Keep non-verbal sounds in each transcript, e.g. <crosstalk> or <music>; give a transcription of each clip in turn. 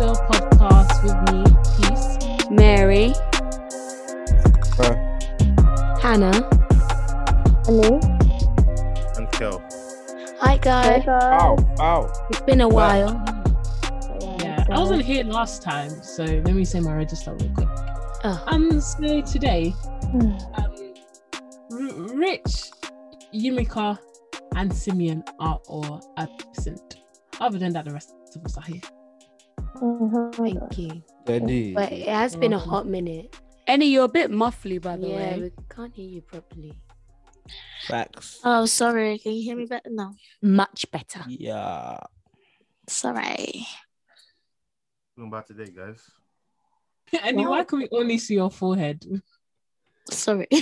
Podcast with me, Peace, Mary, Bro. Hannah, Hello, and Kel. Hi guys. Ow, ow. It's been a wow. while. Yeah, I wasn't here last time, so let me say my register real quick. Oh. Um, so today, hmm. um, R- Rich, Yumika, and Simeon are all absent. Other than that, the rest of us are here. Mhm. Thank you. Daddy. But it has been a hot minute. Annie, you're a bit muffly, by the yeah, way. we can't hear you properly. Facts. Oh, sorry. Can you hear me better now? Much better. Yeah. Sorry. Talking about today, guys. <laughs> and why can we only see your forehead? Sorry. <laughs>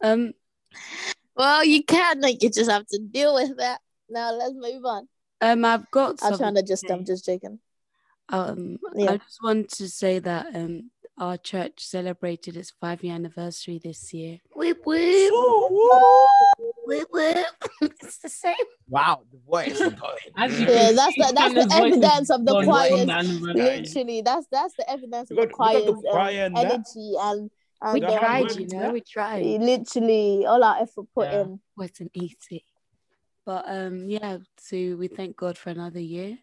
Um, well, you can. Like, you just have to deal with that. Now let's move on. um, I've got I'm some. trying to just. I'm just joking. Um, Yeah. I just want to say that um, our church celebrated its five year anniversary this year. Whip whip. Whip whip. it's the same. Wow, the voice is going. Yeah, that's the that's the Hannah's voice is evidence of the gone choir's from the anniversary. literally that's that's the evidence of Look the at- look choir's the choir um, and that. energy and and We um, tried, you know, we tried. literally all our effort put Yeah. in. wasn't easy. But um, yeah, so we thank God for another year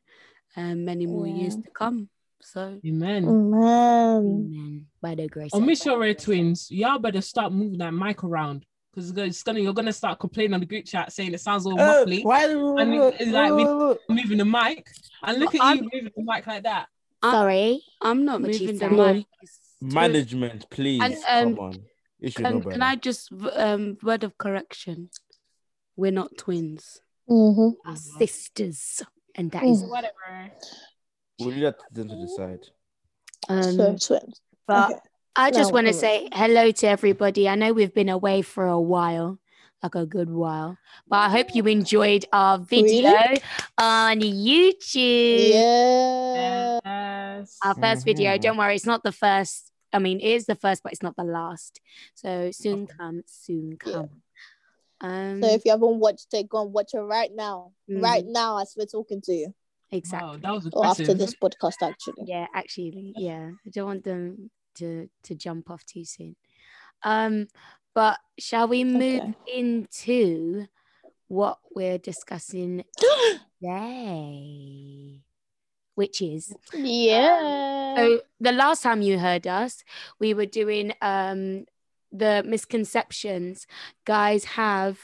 and many more years to come. So, Amen. Man. Amen. By the grace Oh, Miss God. Your twins, y'all better start moving that mic around because it's gonna you're gonna start complaining on the group chat saying it sounds all Uh, muffly. why And it- it's like we- moving the mic and look at I'm- you moving the mic like that. Sorry. I'm not What moving the mic. Management, please. And, um, Come on. You should Can, better. can I just um word of correction? We're not twins. Mm-hmm. Our sisters. And that is. Whatever. We'll leave that to them to decide. um so twins. but Okay. I just No, want to come say hello to everybody. I know we've been away for a while, like a good while, but I hope you enjoyed our video on YouTube. Yeah. Yes. Our first video. Mhm. Don't worry, it's not the first. I mean, it is the first, but it's not the last. So soon come, soon Yeah. Come. Um, So if you haven't watched it, go and watch it right now. Right Mhm. now, as we're talking to you, exactly. Wow, that was or after this podcast, actually. Yeah, actually, yeah. I don't want them to to jump off too soon. Um, but shall we move Okay. into what we're discussing <gasps> today? Which is Yeah. so the last time you heard us, we were doing um the misconceptions guys have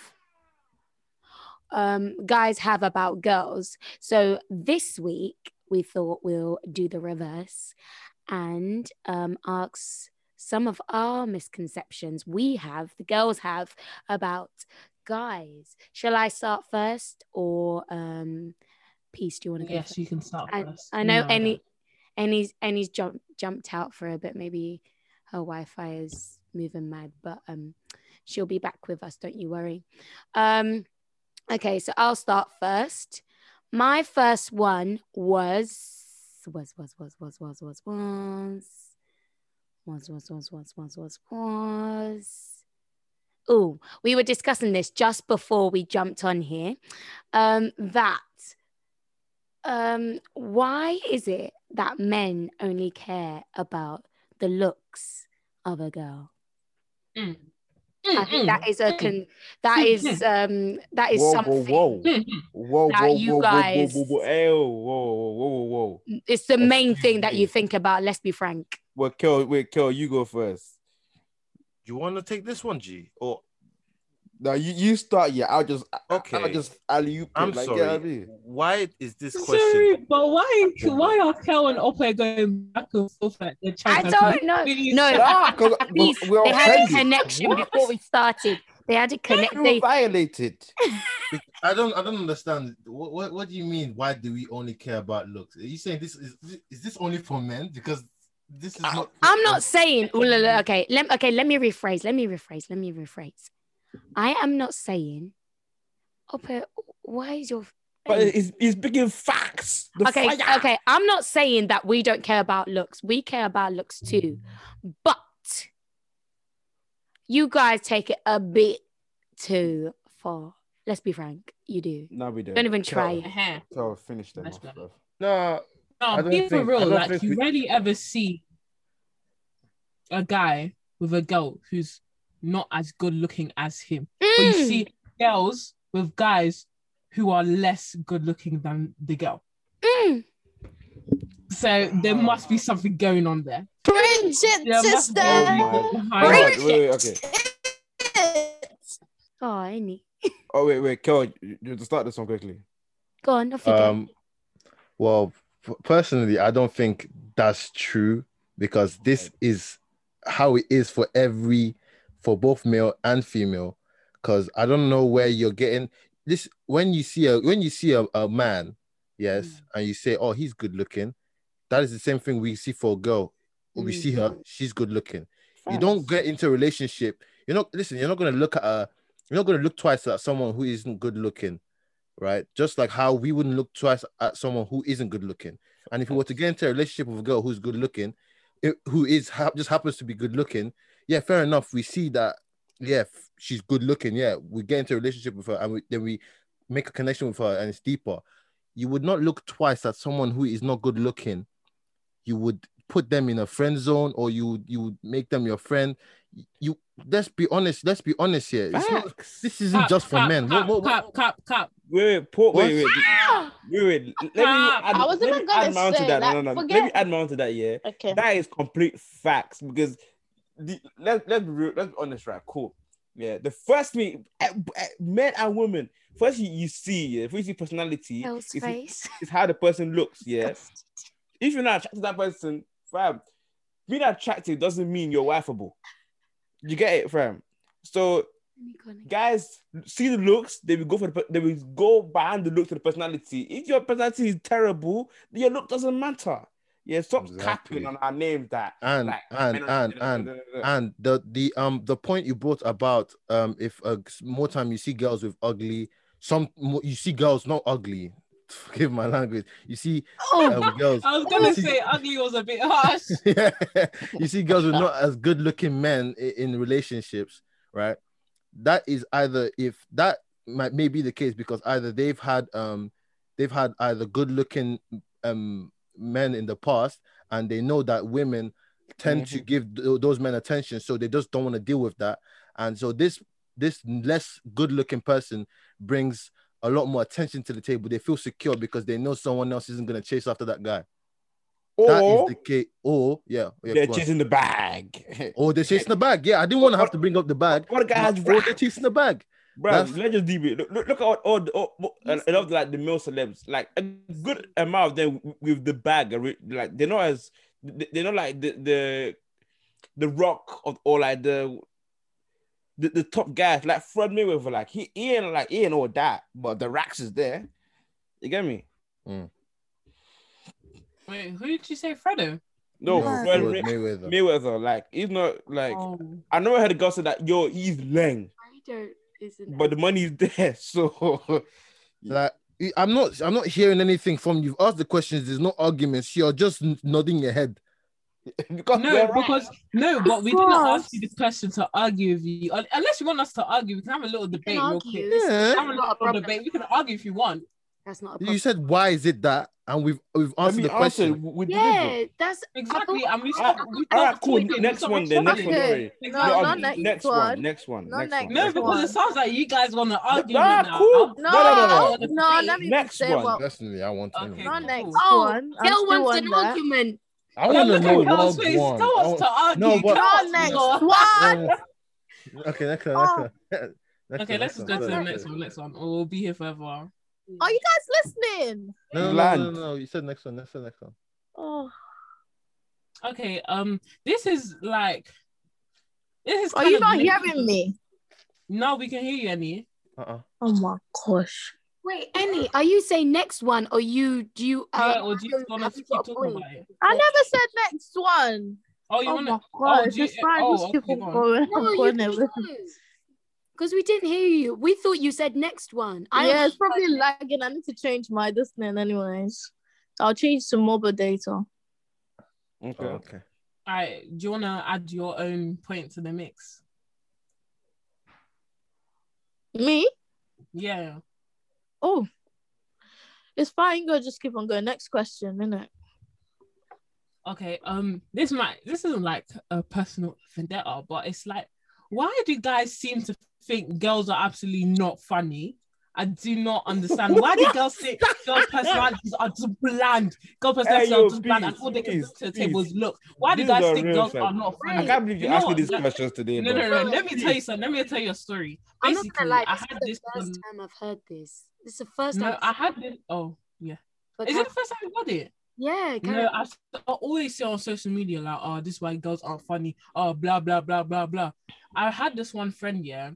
um guys have about girls. So this week we thought we'll do the reverse and um ask some of our misconceptions we have, the girls have about guys. Shall I start first or um Peace, do you want to go Yes, first? you can start I, first. I know No, any Annie's Annie's jumped jumped out for a bit. Maybe her Wi-Fi is moving mad, but um, she'll be back with us. Don't you worry. Um, okay, so I'll start first. My first one was was was was was was was was was was was was was was was. Oh, we were discussing this just before we jumped on here. Um, that um why is it that men only care about the looks of a girl Mm. i think that is a con- that is um that is whoa, something whoa, whoa, Mm. whoa, that whoa, you guys- whoa, whoa, whoa, hey, whoa, whoa, whoa, whoa, whoa. it's the main Excuse thing that you think about let's be frank Well, Kel, wait, Kel, you go first. Do you want to take this one, G? Or No, you, you start. Yeah, I'll just, Okay. I'll just alley you. I'm like, sorry. Get what I mean? Why is this question? Sorry, but why why are Kel and Ope going back and forth like they're i don't know Please. no Ah, 'cause please, we- we're they had a connection What? before we started they had a connection. They violated. <laughs> I don't. I don't understand. What, what What do you mean? Why do we only care about looks? Are you saying this is is this only for men? Because this is not. I'm not saying. ooh, la, la, Okay, let okay. Let me rephrase. Let me rephrase. Let me rephrase. I am not saying. Ope, why is your? But it's, it's bringing facts. The okay, fire. okay. I'm not saying that we don't care about looks. We care about looks too, but you guys take it a bit too far. Let's be frank. You do. No, we don't. Don't even try it. Uh-huh. So finish them off, bro. No, No, be for think- real. Like think you we- rarely ever see a guy with a girl who's not as good looking as him. But you Mm. see girls with guys who are less good looking than the girl. Mm. So there must be something going on there. Preach it, There sister. be Oh behind. Wait, wait, wait, okay. <laughs> Oh, any. <laughs> Oh wait, wait, Kel, you you to start this one quickly. Go on, off you go. Um, well, p- personally, I don't think that's true because this is how it is for every, for both male and female. Because I don't know where you're getting this. When you see a when you see a, a man, yes, mm. and you say, "Oh, he's good looking," that is the same thing we see for a girl. We see her, mm. she's good looking. You don't get into a relationship. You're not listen. You're not gonna look at a. You're not gonna look twice at someone who isn't good looking, right? Just like how we wouldn't look twice at someone who isn't good looking. And if you were to get into a relationship with a girl who's good looking, it, who is ha- just happens to be good looking, yeah, fair enough. We see that, yeah, f- she's good looking. Yeah, we get into a relationship with her, and we, then we make a connection with her, and it's deeper. You would not look twice at someone who is not good looking. You would put them in a friend zone, or you you would make them your friend. You let's be honest. Let's be honest here. It's not, Facts. this isn't Cap, just for cap, men. Cap, What- what- what- cap, cap, cap. Wait, wait, Paul, wait, What? wait, wait, wait. Let me Ah, add, I was let me gonna add on to say, that. like, no, no, no. Let forget- me add on to that. Yeah, Okay. that is complete facts because the let let's be real, let's be honest, right? Cool. Yeah, the first thing, eh, eh, men and women, first you, you see, yeah, first you see personality, is, is how the person looks. Yeah, <laughs> if you're not attracted to that person, fam, being attractive doesn't mean you're wifeable. You get it, fam. So guys see the looks, they will go for the they will go behind the look to the personality. If your personality is terrible, your look doesn't matter. Yeah, stop Exactly. capping on our names that and like, and men are- and and and the the um the point you brought about um if uh, more time you see girls with ugly some you see girls not ugly <laughs> forgive my language you see um, girls I was gonna see- say ugly was a bit <laughs> harsh. yeah, <laughs> you see girls with not as good looking men i- in relationships, right? That is either if that might may be the case because either they've had um they've had either good looking um men in the past and they know that women tend to mm-hmm. give th- those men attention, so they just don't want to deal with that, and so this this less good looking person brings a lot more attention to the table. They feel secure because they know someone else isn't gonna chase after that guy. That is the case. Or yeah, yeah they're chasing the bag. Or they're chasing the bag. Yeah, I didn't want to have to bring up the bag. What a guy has Or they're chasing the bag. Bro, That's- let's just deep it. Look, look, look at all, all, the- all, all I love like the male celebs. Like a good amount of them with the bag. Like they're not as they- they're not like the the the rock of or like the the, the top guys like Fred Mayweather. Like he, he ain't like he ain't all that, but the racks is there. You get me? Mm. Wait, who did you say, Fredo? No, Yeah. Fred Floyd May- Mayweather. Mayweather. Like he's not like Oh. I never heard a girl say that. Yo, he's leng, Fredo isn't. but the money is <laughs> there. So <laughs> Like I'm not I'm not hearing anything from you. You've asked the questions, there's no arguments. You're just nodding your head. <laughs> because No, we're right. because no, but we didn't course. ask you this question to argue with you. Unless you want us to argue, we can have a little debate real argue. quick. This Yeah. Have a not a little debate. We can argue if you want. That's not a You said why is it that? And we've we've I answered mean, the question. answer, we Yeah, delivered. that's Exactly. And we stop. all right, cool. Next one, then. Next one. responding. Don't. No, not next next one. one. Next one. Not next next one. No, because it sounds like you guys want to argue Nah, now. cool. No, No, no, no, no. no, let me Next say one. what. Personally, I want to. Okay. Not next Oh, one. I'm still wants an that. argument. I want to know at what face. one. Tell us to argue. No, but- Tell us Not next one. Okay, next one. Oh. Next one. Okay, let's just go to the next one. Next one. We'll be here forever. Are you guys listening? No, no, no, no, no, You said next one. Next one. Next one. Oh, Okay. Um, this is like. This is. are you not linked- hearing me? No, we can hear you, Annie. Uh-uh. Oh my gosh. Wait, Annie, are you saying next one or you do you uh, yeah, or do you want to keep talking about it? I never said next one. Oh, you Oh want my to? gosh. you- It's fine. oh, Just keep okay, on go on. No, I'm you going can there. Because we didn't hear you. We thought you said next one. I Yeah, it's probably lagging. I need to change my this thing anyways. I'll change to mobile data. Okay. Oh, okay. All right. Do you want to add your own point to the mix? Me? Yeah. Oh. It's fine. Go just keep on going. Next question, innit? Okay. Um. This might. This isn't like a personal vendetta, but it's like, why do guys seem to think girls are absolutely not funny, I do not understand. Why do girls say girls' personalities are just bland? Girls' personalities Hey, yo, are just bland, and all they can bring to the table is look. Why do These guys think girls facts. are not funny? I can't believe you, You know asked me what? these Let- questions today. No, bro. no, no. Let me tell you something. Let me tell you a story. I'm not Basically, gonna lie. I This had is the first Um, time I've heard this. This is the first no, time. I had this. Oh, yeah. but Is have- it the first time you got it? yeah, No, I, I always see on social media like, oh, this is why girls aren't funny. Oh, blah blah blah blah blah. I had this one friend, yeah,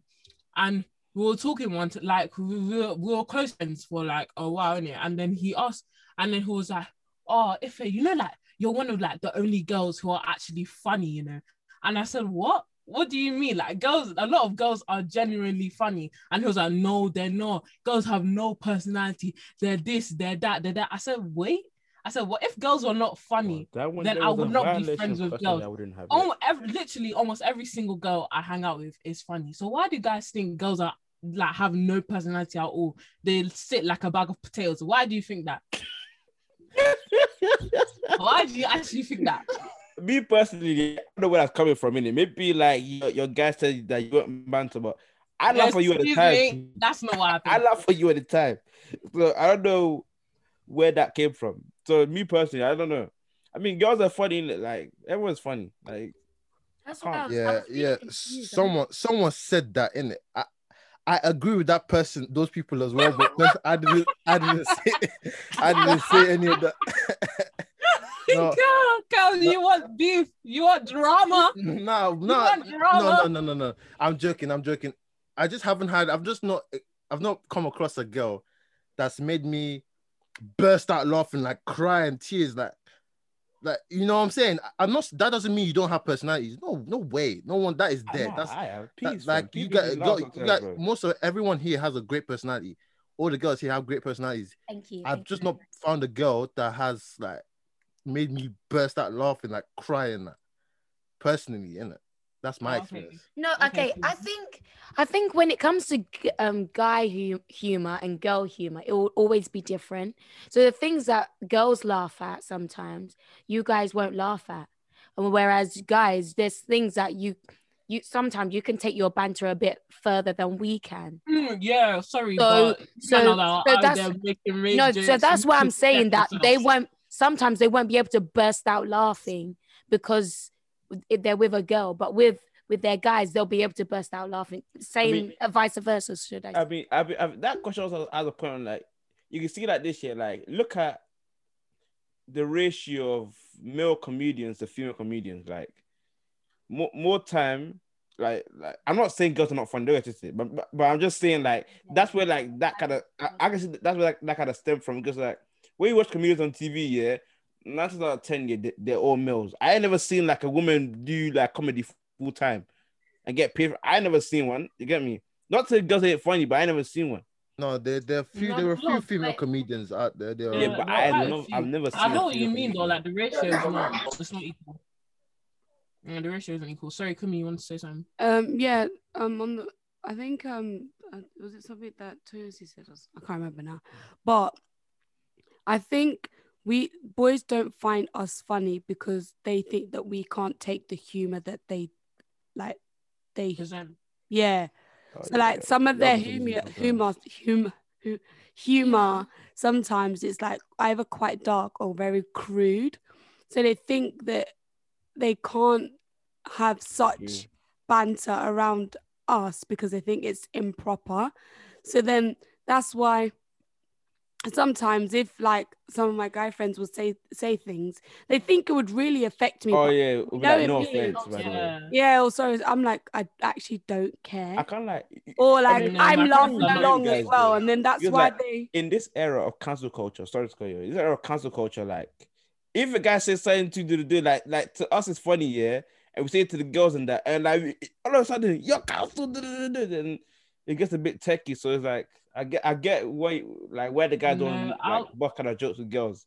and we were talking one t- like we we were, we were close friends for like a while, innit? And then he asked, and then he was like, oh, if you know, like you're one of like the only girls who are actually funny, you know. And I said, what? What do you mean? Like girls, a lot of girls are genuinely funny. And he was like, no, they're not. Girls have no personality. They're this, they're that, they're that. I said, wait. I said, what if girls were not funny? One then I would not be friends with girls. I wouldn't have. Almost every, literally almost every single girl I hang out with is funny. So why do guys think girls are like have no personality at all? They sit like a bag of potatoes. Why do you think that? <laughs> why do you actually think that? me personally, I don't know where that's coming from. In it, maybe like your, your guy said that you weren't banter, but I laugh for you at the time. me, That's not what I laugh for you at the time. So I don't know where that came from. So me personally, I don't know. I mean, girls are funny. Like everyone's funny. Like That's can't- what I was, I Yeah, was yeah. confused. I Someone, someone said that in it. I, I agree with that person, those people as well. But I didn't, I didn't <laughs> say, I didn't say any of that. <laughs> No. Girl, girl, you want beef? You want drama? <laughs> no, You no, want no, no, no, no, no. I'm joking. I'm joking. I just haven't had. I've just not. I've not come across a girl that's made me burst out laughing, like crying, tears, like, like you know what I'm saying. I'm not. That doesn't mean you don't have personalities. No, no way. No one that is I dead. That's I have that- like you People got, got, laugh you got bro. most of everyone here has a great personality. All the girls here have great personalities. Thank you. I've thank just you. not found a girl that has like made me burst out laughing, like crying. Like, personally, innit? That's my experience. No, Okay, okay. I think I think when it comes to um guy hu- humor and girl humor, it will always be different. So the things that girls laugh at sometimes, you guys won't laugh at, and whereas guys, there's things that you you sometimes you can take your banter a bit further than we can. Mm, yeah, sorry, So- but so- men are so that's- there making rape No, so that's why I'm saying that they won't. Sometimes they won't be able to burst out laughing because if they're with a girl, but with with their guys, they'll be able to burst out laughing. Same, mean- uh, vice versa, should I? I mean, I mean, I mean, that question also has a point on like you can see like this year, like look at the ratio of male comedians to female comedians. Like more, more time, like like I'm not saying girls are not fun, get but, but but I'm just saying like that's where like that kind of I, I can see that's where like, that kind of stem from because like when you watch comedians on TV, yeah, nine times out of ten, yeah, they, they're all males. I ain't never seen like a woman do like comedy full time and get paid. For, I never seen one. You get me? Not to say girls ain't funny, but I never seen one. No, there, there are few, No, there are a few no, female like- comedians out there. There are, Yeah, Yeah, but no, I quite a know. I've never seen. I a know what you female mean though. comedian. Like the ratio is not. It's not equal. Yeah, the ratio isn't equal. Sorry, Kumi, you want to say something? Um, yeah. Um, on the, I think um, uh, was it something that Toyosi said? I can't remember now, but I think we boys don't find us funny because they think that we can't take the humor that they like. They Present. yeah. Oh, So like some of their Love humor, sometimes. humor, humor, humor. Sometimes it's like either quite dark or very crude. So they think that they can't have such Yeah. banter around us because they think it's improper. So then that's why sometimes if like some of my guy friends would say say things, they think it would really affect me. Oh but- yeah, with, know like, no means- offense, by the way. Yeah. yeah, or sorry, I'm like I actually don't care. I can't like or like mean, no, I'm long laughing friends are along like as well, though. and then that's Because, why like, they. in this era of cancel culture. Sorry to call you. This era of cancel culture, like if a guy says something to do, do like like to us, it's funny, yeah, and we say it to the girls and that, and like all of a sudden you're duh, and it gets a bit techie. So it's like I get I get why like where the guys don't No, like I'll- what kind of jokes with girls.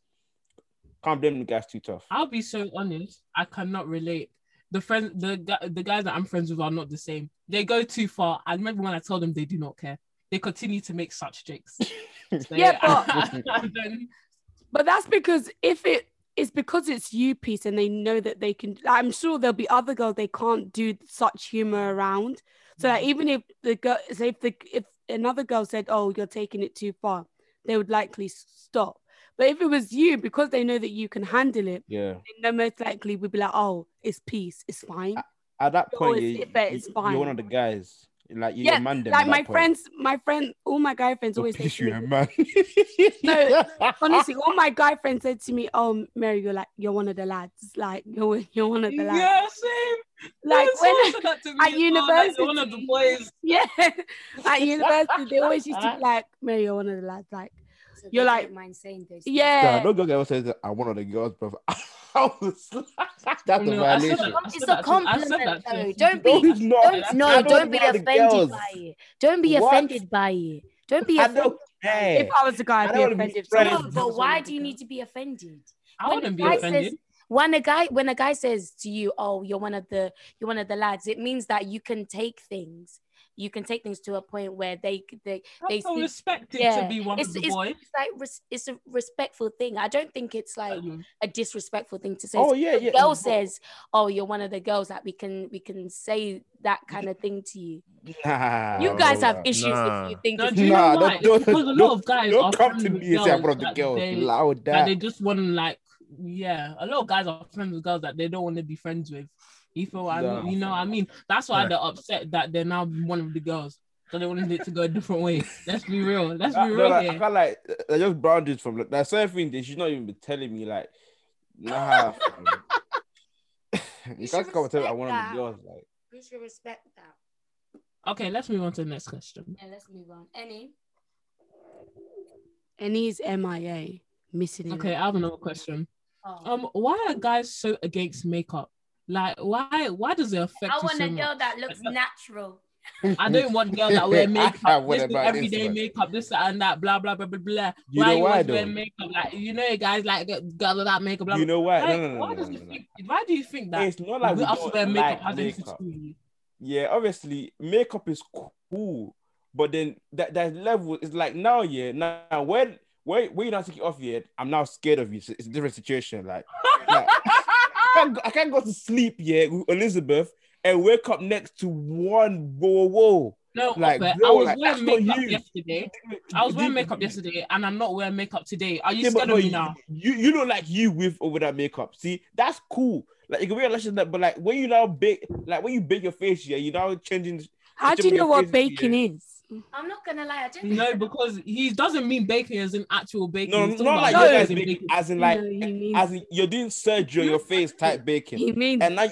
Can't blame the guys too tough. I'll be so honest. I cannot relate. The friend, the the guys that I'm friends with are not the same. They go too far. I remember when I told them they do not care. They continue to make such jokes. <laughs> So, Yeah, I don't- <laughs> But that's because if it is because it's you, Pete, and they know that they can. I'm sure there'll be other girls they can't do such humor around. So like mm. even if the girl, say if the if another girl said, "Oh, you're taking it too far," they would likely stop. But if it was you, because they know that you can handle it, Yeah. then most likely would be like, "Oh, it's peace, it's fine." At that Yo, point, it's- you, it bet it's you, you're one of the guys. Like you Yeah, yeah, man like my point. friends, my friend, all my guy friends always say to you me, a man. <laughs> <laughs> No, honestly, all my guy friends said to me, "Oh, Mary, you're like you're one of the lads. Like you're you're one of the lads." Yeah, same. Like when someone said to me at as well, like, one of the university- boys. yeah, <laughs> at university they always used to be <laughs> like, "Mary, you're one of the lads." Like So You're like- don't mind saying this. things. Yeah. Nah, no girl ever says that I'm one of the girls, bro. <laughs> I was that's a No, I violation. that- It's a that to- I compliment, that to a though. Don't be- No, it's. Don't no, don't don't be offended girls. by it. Don't be What? offended by it. Don't be I offended. don't care. if I was a guy, I I'd be wanna be offended. if friends. someone No, but why do you need to be offended? I wouldn't be guy offended. Says- When a guy when a guy says to you, "Oh, you're one of the you're one of the lads," it means that you can take things. You can take things to a point where they they they I'm so see respected yeah, to be one it's, of the it's, boys. it's like res- it's a respectful thing. I don't think it's like Um, a disrespectful thing to say. Oh yeah, if a yeah. girl but- says, "Oh, you're one of the girls," that we can we can say that kind of thing to you. Nah, You guys have issues Nah. if you think No, it's do you Nah, know why? don't- don't- because a lot don't- of guys Don't are come to me and say I'm one of the girls. they- Loud that that. they just want to like, yeah, a lot of guys are friends with girls that they don't want to be friends with. You feel what I mean? You know what I mean? That's why Yeah. they're upset that they're now one of the girls. So they wanted it to go a different way. Let's be real. Let's be no, real like, I here. can't like they're just boundaries from like, there's certain things they should not even be telling me like nah <laughs> fam. you, should can't come and tell me I'm respect one of that. the girls like We should respect that. Okay, let's move on to the next question. Yeah, let's move on. Any? And is MIA, missing. Okay, I have another question. Oh. Um, why are guys so against makeup? Like, why? Why does it affect I you want so a girl much? that looks natural. I don't want girls that wear <laughs> makeup, wouldn't this is buy this everyday one. makeup, this that, and that, blah blah blah blah blah. You why know you why, always wear though? makeup? Like you know, guys like girls without makeup. Blah, you know why Like, no no no why no, does no, no. think- Why do you think that it's not like we we us don't wear makeup like has anything to makeup. do with you? yeah obviously makeup is cool but then that that level is like now yeah now when when when you not take it off yet I'm now scared of you so it's a different situation like, <laughs> like I, can't go, I can't go to sleep yet with Elizabeth and wake up next to one whoa whoa whoa No, Like, Ope, bro, I was like, wearing makeup you. yesterday. I was wearing makeup yesterday, and I'm not wearing makeup today. Are you Yeah, scared no, of me you, now? you you look like you with or without makeup. See, that's cool. Like you can wear lashes, that, but like when you now bake, like when you bake your face, yeah, you now changing. How do you know what bacon is? I'm not gonna lie. I don't No, because he doesn't mean baking as in actual baking. No, He's not like No. you baking guys as in baking, baking. as in like No, he means- as in you're doing surgery on your face type baking, He means and now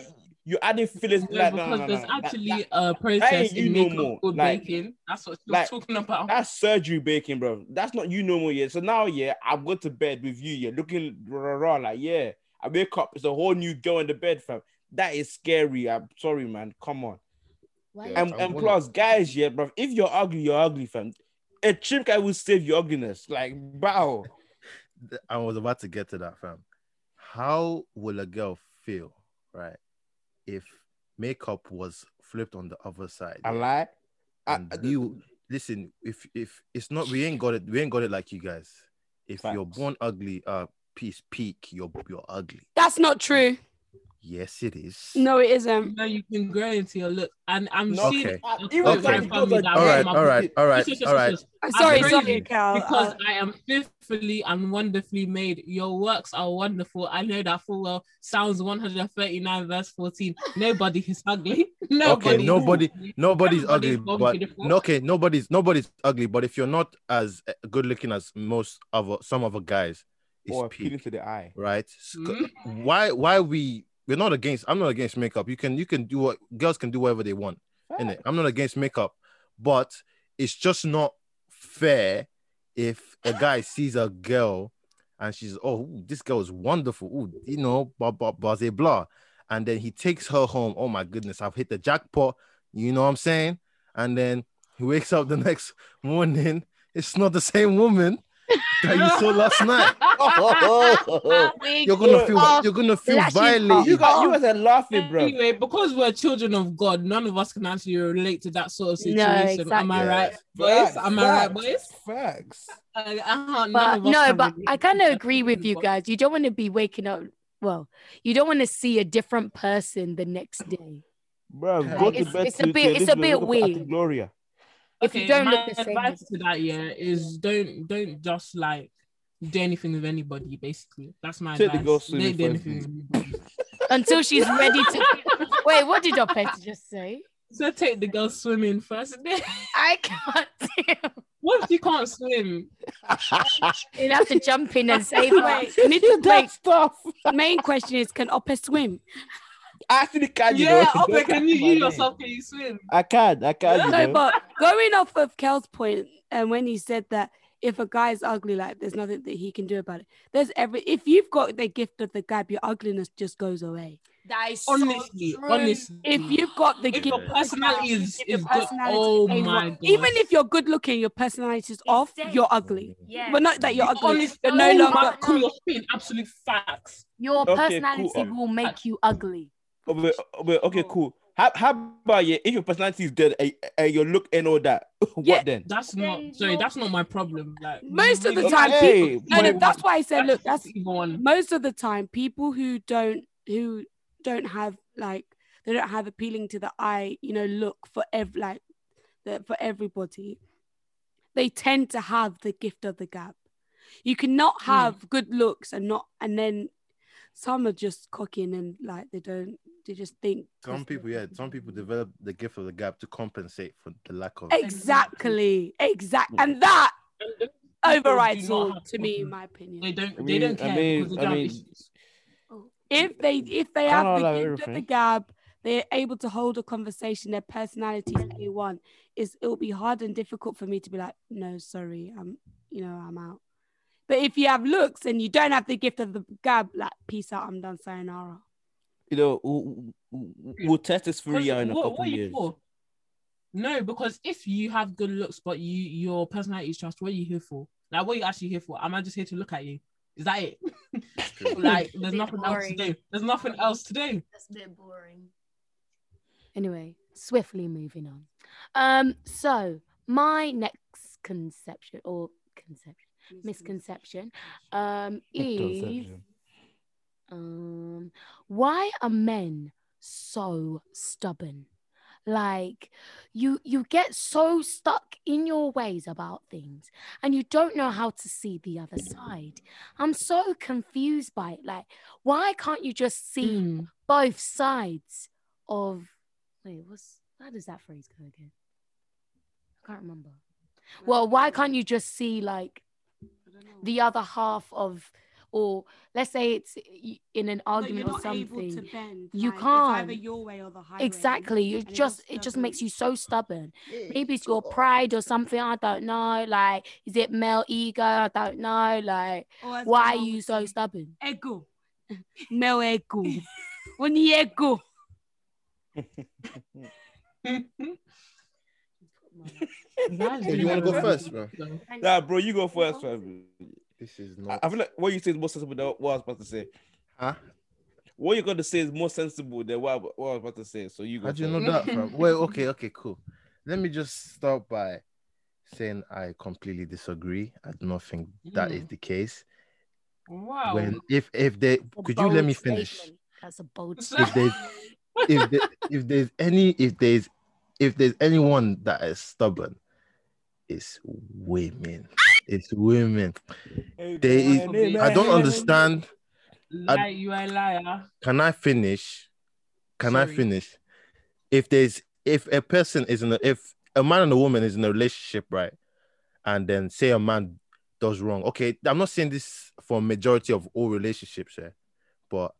you're adding fillers. No, like because no, no, there's no, actually that- a process ain't you in no makeup more. called Like- baking. That's what you're like, talking about. that's surgery baking, bro. That's not you no more yet. So now, yeah, I've going to bed with you. Yeah, looking raw, raw, raw, like yeah. I wake up, it's a whole new girl in the bed, fam. That is scary. I'm sorry, man. Come on. Why Yeah. And, I and wanna- plus, guys, yeah, bro. If you're ugly, you're ugly, fam. A trim guy will save your ugliness. Like, wow. <laughs> I was about to get to that, fam. How will a girl feel, right, if makeup was flipped on the other side? I yeah? lie. I- and I- you listen. If if it's not, we ain't got it. We ain't got it like you guys. If you're born ugly, uh, peace peak. You're you're ugly. that's not true. Yes, it is. No, it you isn't. know you can grow into your look, and I'm No, seeing. Okay. I- Okay. even Okay. guys Family that that All wear right, my all right, booty- all right, all right. I'm sorry, crazy sorry, Cal. because Uh, I am fearfully and wonderfully made. Your works are wonderful. I know that full well. Psalms 139, verse 14. Nobody is ugly. <laughs> Nobody. Okay, is nobody, ugly. nobody's ugly, but beautiful. okay, nobody's nobody's ugly. But if you're not as uh, good looking as most other some other guys, it's or appealing peak, to the eye. right? S- Mhm. Why why we we're not against? I'm not against makeup. You can you can do what girls can do whatever they want. innit? I'm not against makeup, but it's just not fair if a guy <laughs> sees a girl and she's oh ooh, this girl is wonderful, ooh, you know, blah blah blah blah, blah, and then he takes her home. Oh my goodness, I've hit the jackpot. You know what I'm saying? And then he wakes up the <laughs> next morning. It's not the same woman that you saw last night. <laughs> You're gonna feel you're gonna feel violated. You got you guys are laughing, bro. Anyway, because we're children of God, none of us can actually relate to that sort of No, situation. Am I exactly. right, Facts, boys? Am I right, boys? Facts. Uh, uh-huh, But no, but I kind of agree with you guys. You don't want to be waking up. Well, you don't want to see a different person the next day. Bro, Like, go to it's- bed. it's a to- to bit- it's a bit look at Auntie weird. Gloria. If you don't my look the advice as- to that yeah is don't don't just like do anything with anybody. Basically, that's my Take the advice. girl Don't swimming anything <laughs> until she's ready to. <laughs> Wait, what did your pet just say? So take the girl swimming first. <laughs> I can't. deal. what if you can't swim? You'd have to jump in and save her. Wait, we need to that wait. stuff. Main question is, can Ope swim? I actually can. You yeah, know? <laughs> Ope, can you, My you name. yourself can you swim? I can. I can. You No, know? but going off of Kel's point, and when he said that if a guy's ugly, like there's nothing that he can do about it. There's every if you've got the gift of the gab, your ugliness just goes away. That is Honestly, honestly. If you've got the if gift, your of the personality gab, is, if your oh is good, oh ain't my god. even if you're good looking, your personality is off, dead. you're ugly. yeah, But not that you're ugly. Honestly, You're no oh longer. my God, you're absolute facts. your Okay, personality cool. will make you ugly. Oh, wait, oh, okay, oh. cool. How, how about yeah, if your personality is dead and, and your look and all that, <laughs> what Yeah. then? That's not sorry. That's not my problem. Like Most of the really- time, Okay, people. No, no, that's why I said, look, that's even one. most of the time people who don't who don't have like they don't have appealing to the eye you know look for ev like the, for everybody they tend to have the gift of the gap you cannot hmm. have good looks and not and then some are just cocking and like they don't they just think. Some people, yeah, some people develop the gift of the gap to compensate for the lack of. exactly exactly, mm. and that And the people overrides all to me in my opinion They don't. I they don't mean- I care mean- because they I mean- oh, if they if they have the know gift of the everything. gab they're able to hold a conversation their personality is a1 is it'll be hard and difficult for me to be like no sorry i'm you know i'm out but if you have looks and you don't have the gift of the gab like peace out i'm done sayonara You know, we'll, we'll- we'll test this for 'Cause you in a what- couple what years. for? No, because if you have good looks but you your personality is trust, what are you here for? Like, what are you actually here for? Am I just here to look at you? Is that it? <laughs> like, there's Bit nothing else to do. There's nothing else to do. That's a bit boring. Anyway, swiftly moving on. Um, so my next conception or conception misconception um is um why are men so stubborn? Like you you get so stuck in your ways about things and you don't know how to see the other side. I'm so confused by it. Like why can't you just see Mm. both sides of wait what's how does that phrase go again? I can't remember. Well why can't you just see like the other half of or let's say it's in an argument or something You It's can't. either your way or the highway. exactly you just it just makes you so stubborn maybe it's your pride or something i don't know like is it male ego i don't know like Or as my why are you so stubborn Ego. <laughs> Meu ego. <laughs> only ego. <laughs> Guys, Hey, you wanna go first, bro? Nah, bro, you go first, fam. This is not. I feel like what you say is more sensible than what I was about to say. Huh? What you're going to say is more sensible than what, I- what I was about to say. So you go How do you first. know that, fam? <laughs> Well, okay, okay, cool. Let me just start by saying I completely disagree. I do not think that is Mm. the case. Wow. When if if they A could you let me finish? statement. that's a bold If there's if there, if there's any if there's if there's anyone that is stubborn, it's women. It's women. Hey, They hey, I don't understand. Lie, you are a liar. Can I finish? Can I finish? If there's if a person is in a if a man and a woman is in a relationship, right? And then say a man does wrong. Okay, I'm not saying this for majority of all relationships, yeah, but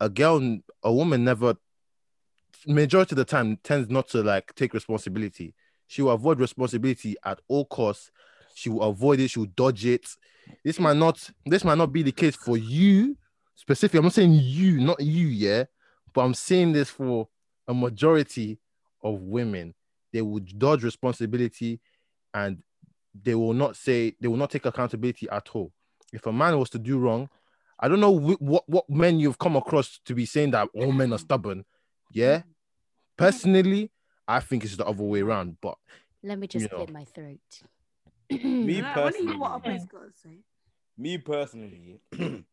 a girl, a woman never majority of the time tends not to like take responsibility. She will avoid responsibility at all costs. She will avoid it, she will dodge it. This might not this might not be the case for you specifically. I'm not saying you, not you, yeah, but I'm saying this for a majority of women. They would dodge responsibility and they will not say they will not take accountability at all. If a man was to do wrong, I don't know wh- what what men you've come across to be saying that all men are stubborn. Yeah, personally, I think it's the other way around. But let me just you know. clear my throat Me I want to hear personally, what Ope's got to say. me personally, <clears throat>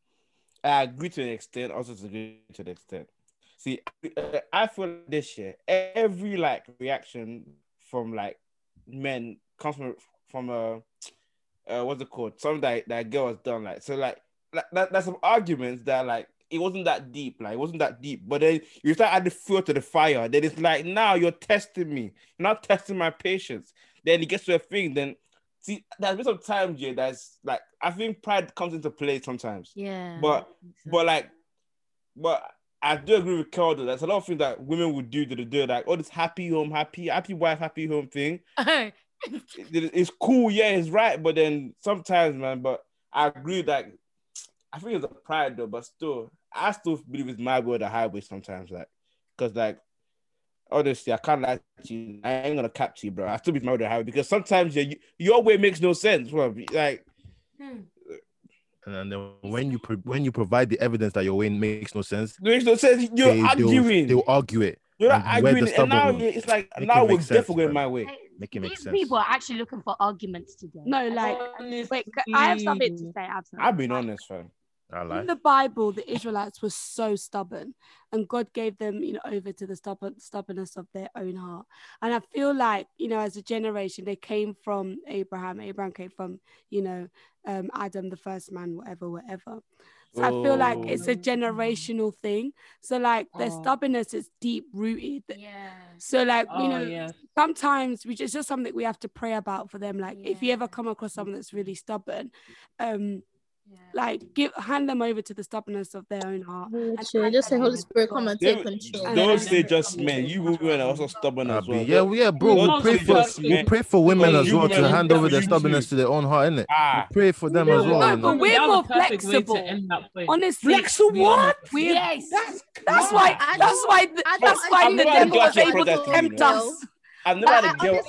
I agree to an extent, also disagree to an extent. See, uh, I feel this year, every like reaction from like men comes from from a uh, what's it called? Something that that girl has done. Like so, like, like that, that's some arguments that like it wasn't that deep. Like it wasn't that deep. But then you start adding fuel to the fire. Then it's like now you're testing me. You're not testing my patience. Then it gets to a thing. Then see, there's been some times yeah that's like I think pride comes into play sometimes. Yeah. But but like, but I do agree with Carl. though. There's a lot of things that women would do to do like, oh, this happy home, happy, happy wife, happy home thing. <laughs> It- it's cool, yeah, it's right. But then sometimes, man, but I agree that I think it's a pride though, but still, I still believe it's my way or the highway sometimes, like, cause like. Honestly, I can't lie to you. I ain't gonna cap to you, bro. I still be my way or the highway because sometimes yeah, you, your way makes no sense. Bro. Like, hmm. And then when you pro- when you provide the evidence that your way makes no sense, it makes no sense. You're they, they'll, arguing. they'll argue it. You're and arguing, and now stubborn- it's like make now it we're sense, definitely going my way. Make it make These sense. people are actually looking for arguments today. No, like Honestly. wait, c- I have something to say. I have something. I've been honest, fam. I lie. In the Bible, the Israelites were so stubborn, and God gave them, you know, over to the stubborn stubbornness of their own heart. And I feel like, you know, as a generation, they came from Abraham. Abraham came from, you know, um, Adam, the first man, whatever, whatever. So I feel like it's a Oh. generational thing. So like their Oh. stubbornness is deep rooted. Yeah. So like you Oh, know, yeah. sometimes we just just something we have to pray about for them. Like if you ever come across someone that's really stubborn, um, Yeah. like give hand them over to the stubbornness of their own heart. Literally, just say Holy Spirit, come and take Don't, control. Don't then- say just men. You women are also stubborn as be- well. yeah, well, yeah, bro. Don't We'll pray for we'll men. pray for women as well to hand over their stubbornness to their own heart, innit? Ah, We pray for them as No, well. but you know? we're more a perfect way to flexible. end that point. Honestly, Flexible we are what? Yes. that's that's why that's why the, I don't that's why the devil was able to tempt us. I've never had a girl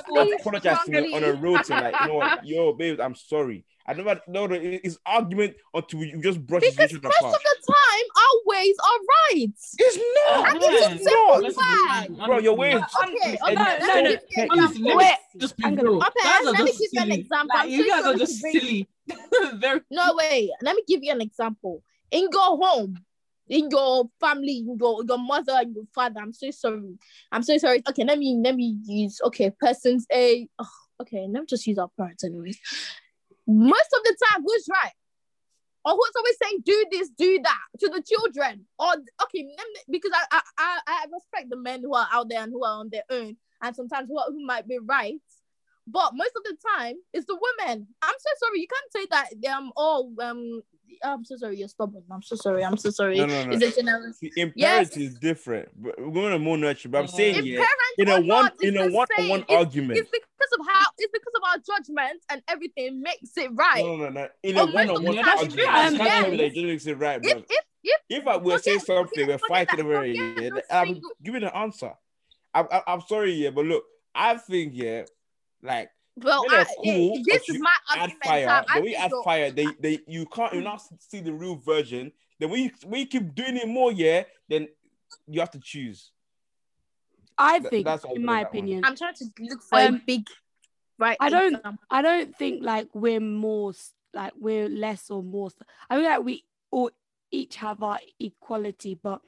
apologize to me on a road to like, you know what, yo, babe, I'm sorry. I never no, no, it- it's argument until you just brush the Because situation most apart. of the time, our ways are right. It's not. It's yeah. a simple Let's fact. be- Bro, your ways. Okay, And- okay, let no, me no, give you an Honestly, example. let's Wait, just be I'm gonna- real. Okay, Guys are let me just give you an silly. example. Like, you so guys are just to silly. <laughs> Very No, way. Let me give you an example. In your home, in your family, in your your mother and your father. I'm so sorry. I'm so sorry. Okay, let me let me use okay, persons A. Oh, okay, let me just use our parents anyways. Most of the time, who's right? Or who's always saying do this, do that to the children? Or okay, because I, I I respect the men who are out there and who are on their own, and sometimes who, are, who might be right. But most of the time, it's the women. I'm so sorry. You can't say that um oh um I'm so sorry, you're stubborn. I'm so sorry. I'm so sorry. No, no, no. It's a general. See, In Yes. parents is different. But Women are going to more nurtured. But I'm saying If yeah, parents in a one not, in it's a one on one It's- argument. It's because of how it's because of our judgment and everything makes it right. No, no, no. In a one of on the one time, argument, you um, can't yes. me that it just makes it right, If bro. if if If I were saying Forget- something, we're fighting that- over it. forget Yeah, I'm single- giving an answer. I'm, I'm, I'm sorry, yeah, but look, I think yeah, like well, I, are cool, this is my add argument. fire. Sam. I The way you add you're- fire, they they you can't you not <clears throat> see the real version. Then we we keep doing it more, yeah, then you have to choose. I Th- think, that's in my that one. opinion, I'm trying to look for a Um, big right. I don't- example. I don't think like we're more like we're less or more. I feel like we all each have our equality, but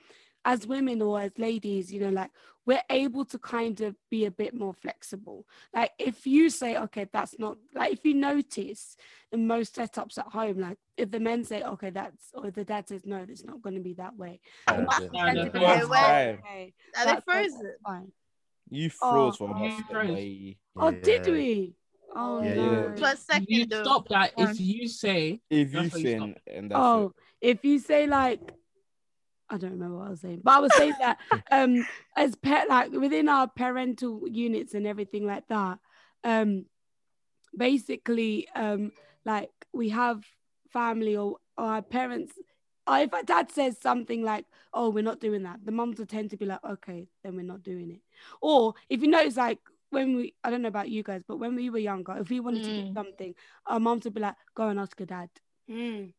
as women or as ladies, you know, like we're able to kind of be a bit more flexible. Like if you say, okay, that's not like if you notice in most setups at home, like if the men say, okay, that's or the dad says, no, it's not going to be that way. Yeah, yeah. man Yeah, no, to be first like, "Oh, time. okay, Are they that's- that's frozen? fine. You Oh, froze for oh, us. froze. boy. Oh, did we? Oh Yeah, no. yeah. For a second, you stop that if you say If you That's what you and that's oh, if you say like, I don't remember what I was saying, but I was saying that <laughs> um as pet like within our parental units and everything like that, um basically um like we have family or, or our parents. Or if our dad says something like, "Oh, we're not doing that," the mums will tend to be like, "Okay, then we're not doing it." Or if you notice, like when we, I don't know about you guys, but when we were younger, if we wanted to do Mm. something, our mums would be like, "Go and ask your dad." Mm.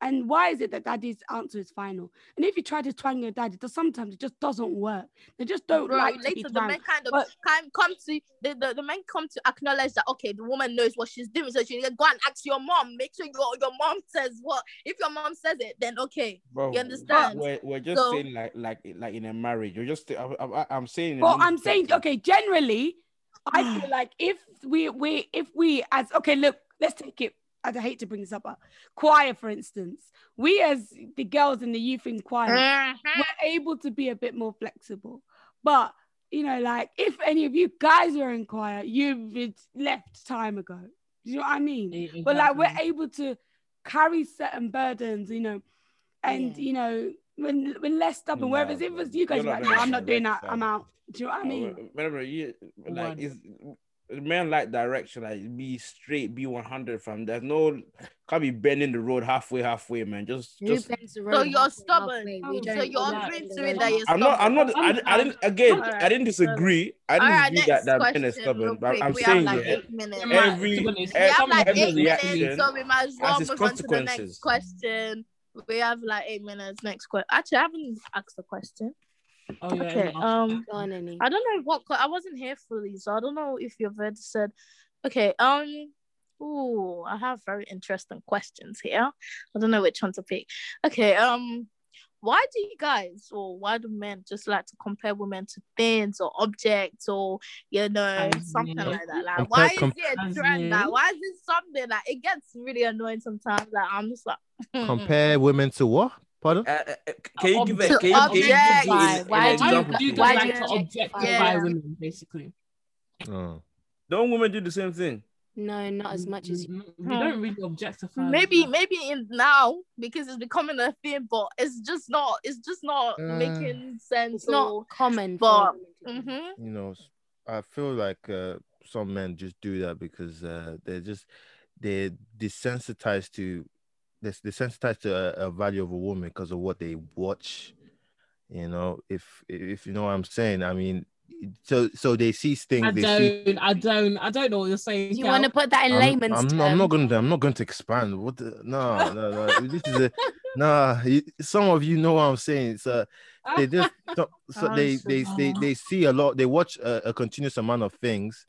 And why is it that daddy's answer is final? And if you try to twang your dad, it does sometimes it just doesn't work. They just don't Bro, like to be later the twanged. men kind of But- come, come to the, the, the men come to acknowledge that okay the woman knows what she's doing so she can go and ask your mom make sure your, your mom says what if your mom says it then okay Bro, You understand? We're, we're just So- saying like like like in a marriage. You're just I, I, I'm saying. in Well, I'm saying, perspective. okay, generally, I feel <sighs> like if we we if we as okay, look, let's take it. I hate to bring this up, but choir, for instance, we as the girls in the youth in choir, Mm-hmm. we're able to be a bit more flexible. But you know, like if any of you guys were in choir, you've left time ago. Do you know what I mean? E- But like we're able to carry certain burdens, you know, and Yeah. you know, when when less stubborn. Nah, Whereas if it was you guys, you're you're like, no, I'm not doing that. right, I'm out. Do you know what I mean? Whenever you like, One. is men like direction, like be straight, be one hundred from. There's no can't be bending the road halfway, halfway, man. Just, Who just. bends the So you're stubborn. halfway? Oh, so you're agreeing to it that you're I'm not. I'm not. I, I didn't. Again, Alright, I didn't disagree. I didn't All right, disagree next that that men is question. stubborn. But. I'm we saying have like yeah, eight minutes. Yeah, every to be honest, we every, have like every eight reaction minutes, so we might as well move on to the next question. We have like eight minutes. Next question. Actually, I haven't asked the question. Oh yeah. Okay. yeah. Um, on, I don't know what I wasn't here fully, so I don't know if you've already said. Okay. Um. Ooh, I have very interesting questions here. I don't know which one to pick. Okay. Um. Why do you guys, or why do men just like to compare women to things or objects, or you know As something in- like that? Like, Compare- why is com- it a As trend? Like, why is it something that it gets really annoying sometimes? Like, I'm just like, <laughs> Compare women to what? Pardon? Uh, uh, uh, can you give it? Can you, can you give objects. it an- Why do you example? do you Why guys do like you to objectify objectify women? women, basically? Oh. Don't women do the same thing? No, not as much as we, we don't really objectify. maybe women. maybe in now because it's becoming a thing but it's just not it's just not Uh, making sense it's not common. but- for women to do. hmm you know, s- I feel like uh, some men just do that because uh, they're just they're desensitized to they're desensitized to a, a value of a woman because of what they watch. You know, if if you know what I'm saying, I mean, so so they see things. I they don't. I don't. I don't know what you're saying. Do you want to put that in I'm, layman's I'm, terms? not- I'm not going to. I'm not going to expand. What? The, no, no, no. This is a nah. Some of you know what I'm saying. So they just <laughs> so, oh, so they, they they they see a lot. They watch a, a continuous amount of things,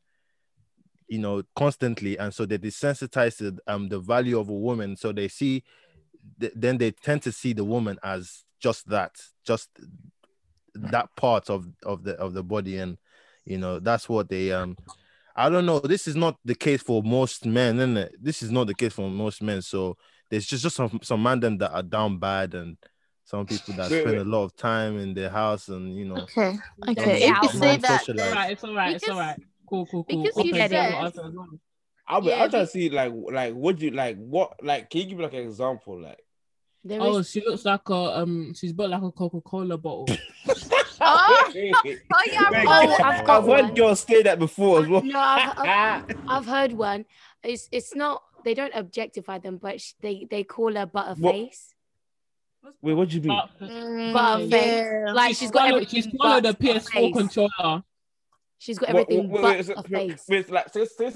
you know, constantly, and so they desensitize to um the value of a woman. So they see, th- then they tend to see the woman as just that, just that part of of the of the body, and you know that's what they um. I don't know. This is not the case for most men, isn't? This is not the case for most men. So there's just, just some some man them that are down bad and some people that Wait, spend wait. a lot of time in their house and you know okay Don't okay if you say my that social It's alright. It's alright. It's alright. Cool. Cool. Cool. because you Okay, said- I'll answer. I'll be, Yeah, I'm trying to see like like what do you like what like can you give me like an example like There Oh, is- she looks like a um. She's built like a Coca Cola bottle. <laughs> oh, oh yeah Wait, Oh, I've got I've heard one. girls say that before as well. No, I've, I've, <laughs> I've heard one. It's it's not. They don't objectify them, but sh- they they call her butterface. Wait, what do you mean? But Mm, Butterface. yeah. Like she's got swallowed- everything. She's swallowed a but PS4 face. controller. She's got everything wait, but wait, so- a face. Wait, like say, say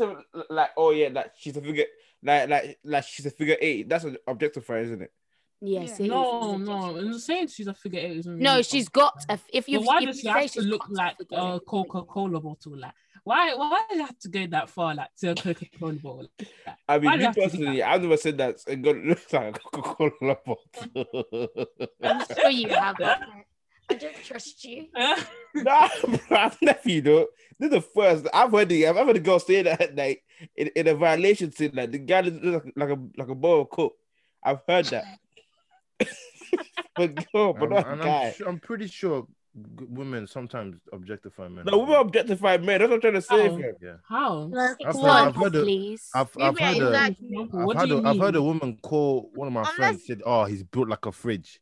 like oh yeah, like she's a figure like like like she's a figure eight. That's an objectifier, isn't it? Yes, Yeah. it is. No, It's no. objective. I'm saying she's a figure eight. isn't No, really she's something. got. A, if you But why if does she have to look like a Coca Cola bottle? Like, why? Why does it have to go that far? Like to a Coca Cola bottle? Like, I mean, Why do you me have to do personally, I've never said that it got <laughs> looks like a Coca-Cola bottle. I'm sure you have. <laughs> I don't trust you. <laughs> <laughs> nah, bro, I've never, you know. This is the first I've heard the I've heard the girl say that like in, in a violation scene, like the guy looks like, like a like a bowl of coke. I've heard that. <laughs> but girl, but Um, not and guy. I'm, su- I'm pretty sure g- women sometimes objectify men. No, women objectify men. That's what I'm trying to say. Oh. Yeah, How? I've what? heard- I've heard a- please. I've I've heard a, exact- I've What had do a, you I've heard a woman call one of my Unless- friends said, "Oh, he's built like a fridge."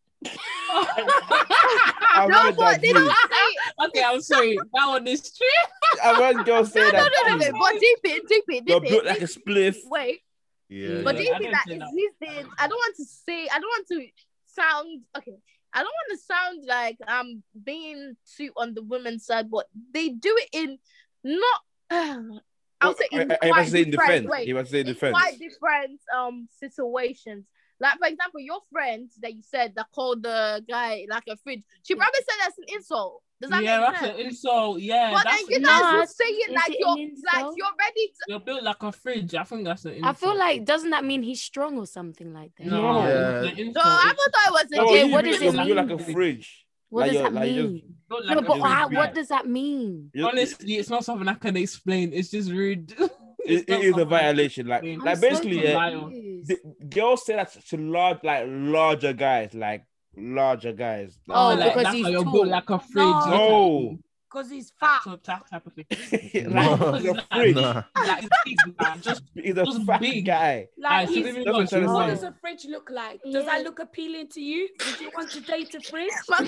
I've no, heard but that they don't say Okay, I'm sorry. That one is true. I've heard girls say no, no, that. no, no, too. no. But deep it, deep it, You're deep built it. like a spliff. Wait, Yeah, but deep I it don't that say is that. this. I don't want to say. I don't want to sound okay. I don't want to sound like I'm being too on the women's side, but they do it in not. <sighs> I'll say in I, I, I quite must say in different defense. ways. You must say in in defense. quite different um situations. Like for example, your friend that you said that called the guy like a fridge. She probably said that's an insult. Does that yeah, make that's sense? an insult. Yeah, but then you No, guys will it's- say it is like it you're an like you're ready to. you're built like a fridge. I think that's an I feel like doesn't that mean he's strong or something like that? no. Yeah. it's No. I thought that was a No, Okay, you what built- does it mean? you're built like a fridge. What Like does that like mean? just- Not No, but a how, what guy. does that mean? Honestly, it's not something I can explain. It's just rude. <laughs> it, It's it not a something I can violation. Like, like I'm basically, so yeah, confused. The girls say that to large, like larger guys, like larger guys. Oh, Oh, Like, like because he's how tall. built like a fridge. No. No. Because he's fat. So that type of thing. <laughs> <laughs> like, he's a freak. Nah. Like, big, man, <laughs> just He's a Just fat big. guy. Like Alright, so he's, let me That's go what I'm trying to to what say. does a fridge look like? Does Yeah. that look appealing to you? Would you want to date a fridge? Like,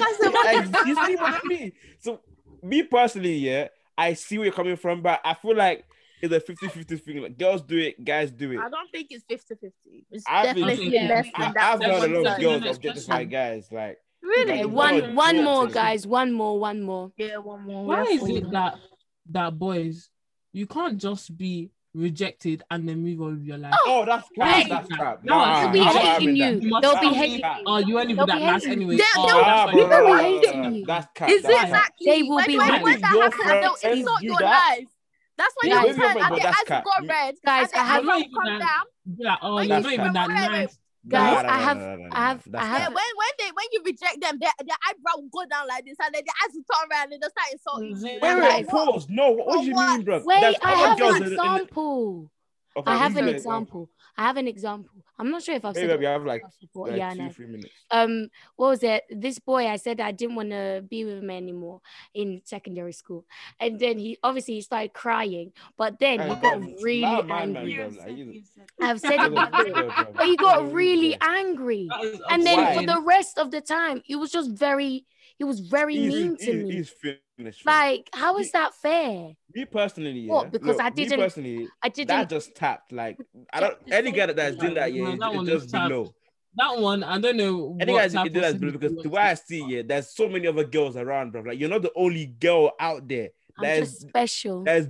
you see what I mean? So, me personally, yeah, I see where you're coming from, but I feel like it's a 50 50 thing. Like, girls do it, guys do it. I don't think it's 50 50. It's I think- definitely Okay, less yeah. than that. I've for known a lot of girls- girls Next objectify guys. Like, Really? Like, one no, one no, more, no. guys. One more, one more. Yeah, one more. Why is it that that boys you can't just be rejected and then move on with your life? oh, that's crap. Hey. That's crap. No, Nah, they'll be I'm hating you. that. You They'll be hating that, you. Oh, you ain't even They'll that be nice hating anyway. Oh, They'll- that's Ah, why bro, They'll be hating you. That's cap. Is it exactly? They will when, be when, happy. when that Your happens, they'll insult your that? Lives. That's when Yeah, you maybe, turn but- and but the that's eyes cap. got red. Guys, and I have- eyebrow not come down. Be like, oh, you're not even wait, that wait, wait. nice. Guys, Nah, nah, I nah, have- nah, nah, I have- that's I have- cap. when when they when you reject them, their, their eyebrow will go down like this, and then their eyes will turn around and they'll start insulting you. Wait, Wait, I'm wait, like, what? pause. No, what, what do you For mean, bro? Wait, There's I other have an in- in the- example. Okay, I have you an say it, example. I have an example. I'm not sure if I've Maybe said we it have like, before. like yeah, I two, know. three minutes. um what was it? This boy i said i didn't want to be with him anymore in secondary school. And then he obviously he started crying but then he got really allow my man, angry. bro, You like, said- you- you said- i've said it. Bro, before bro, bro, but he got really angry. And then for the rest of the time he was just very he was very He's, mean to he's, me he's finished. like how is He- that fair me personally, yeah. What, because I didn't- personally, i didn't just tapped. Like I don't. Reject Any guy same that's doing that, yeah, No, that it's one just tapped. below. That one, I don't know. Any what guys type that do that because sympathy the way I it. see, yeah, there's so many other girls around, bro. Like you're not the only girl out there. i'm There's just special there's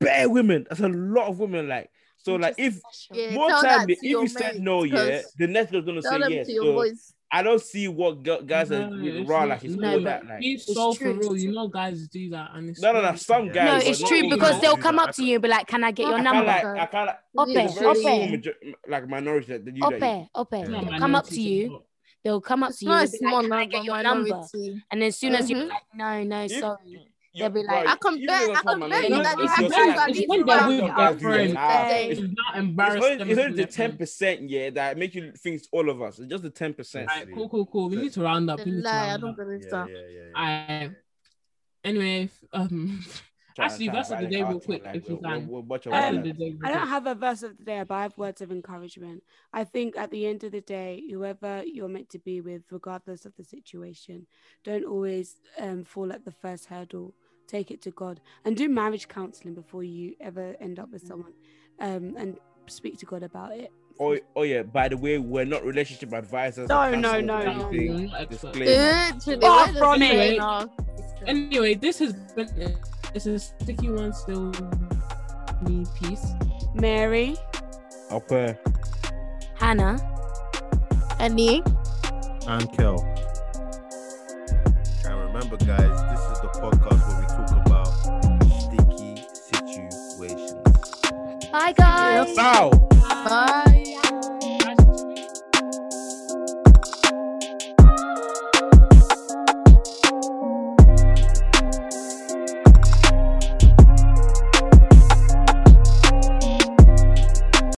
bare women. That's a lot of women. Like so, I'm like if special. More tell time, if to your you said no, yeah, the next girl's gonna Tell say them yes. to your So boys. I don't see what girl, guys are No, with raw like it's no, all but that. Like Be It's so true. for real. You know, guys do that, and it's no, no, no. really- Some guys. no it's true because they'll come up to you and be like can i get your I I number like, I can't like. Ope, There's a Ope. major- like minority that do that. Ope, Ope. Yeah. They'll come up to you. They'll come up to you not a and be like, Can I get your number? And as soon as you're Mhm. like, no, no, sorry. You- They'll be bro, like- I can even bet- though I it's can not bet you minority, that it's they just have like- that it's when they're with with their friends. it. They- It's not embarrassing. embarrassed. only, it's only the ten percent, yeah, that make you think it's all of us. It's just the ten percent. Alright, cool, cool, cool. We need to round up. We need to Lie, I round don't up. believe Yeah, that. yeah, yeah, yeah. Alright. Anyway, f- um, <laughs> Actually, verse of the day real quick, if you can. We'll, watch our Um, of the day. I don't have a verse of the day, but I have words of encouragement. I think at the end of the day, whoever you're meant to be with, regardless of the situation, don't always um, fall at the first hurdle. Take it to God and do marriage counseling before you ever end up with someone, um, and speak to God about it. Oh, oh yeah. By the way, we're not relationship advisors. No, no, no, no. anything. We're not experts. Disclaimer. Literally, Far from it. Anyway, this has been it's a sticky one still. Me, peace. Mary, Okay. Hannah. Any? And Kel. And remember, guys, this is the podcast Bye, guys. Bow. Bye.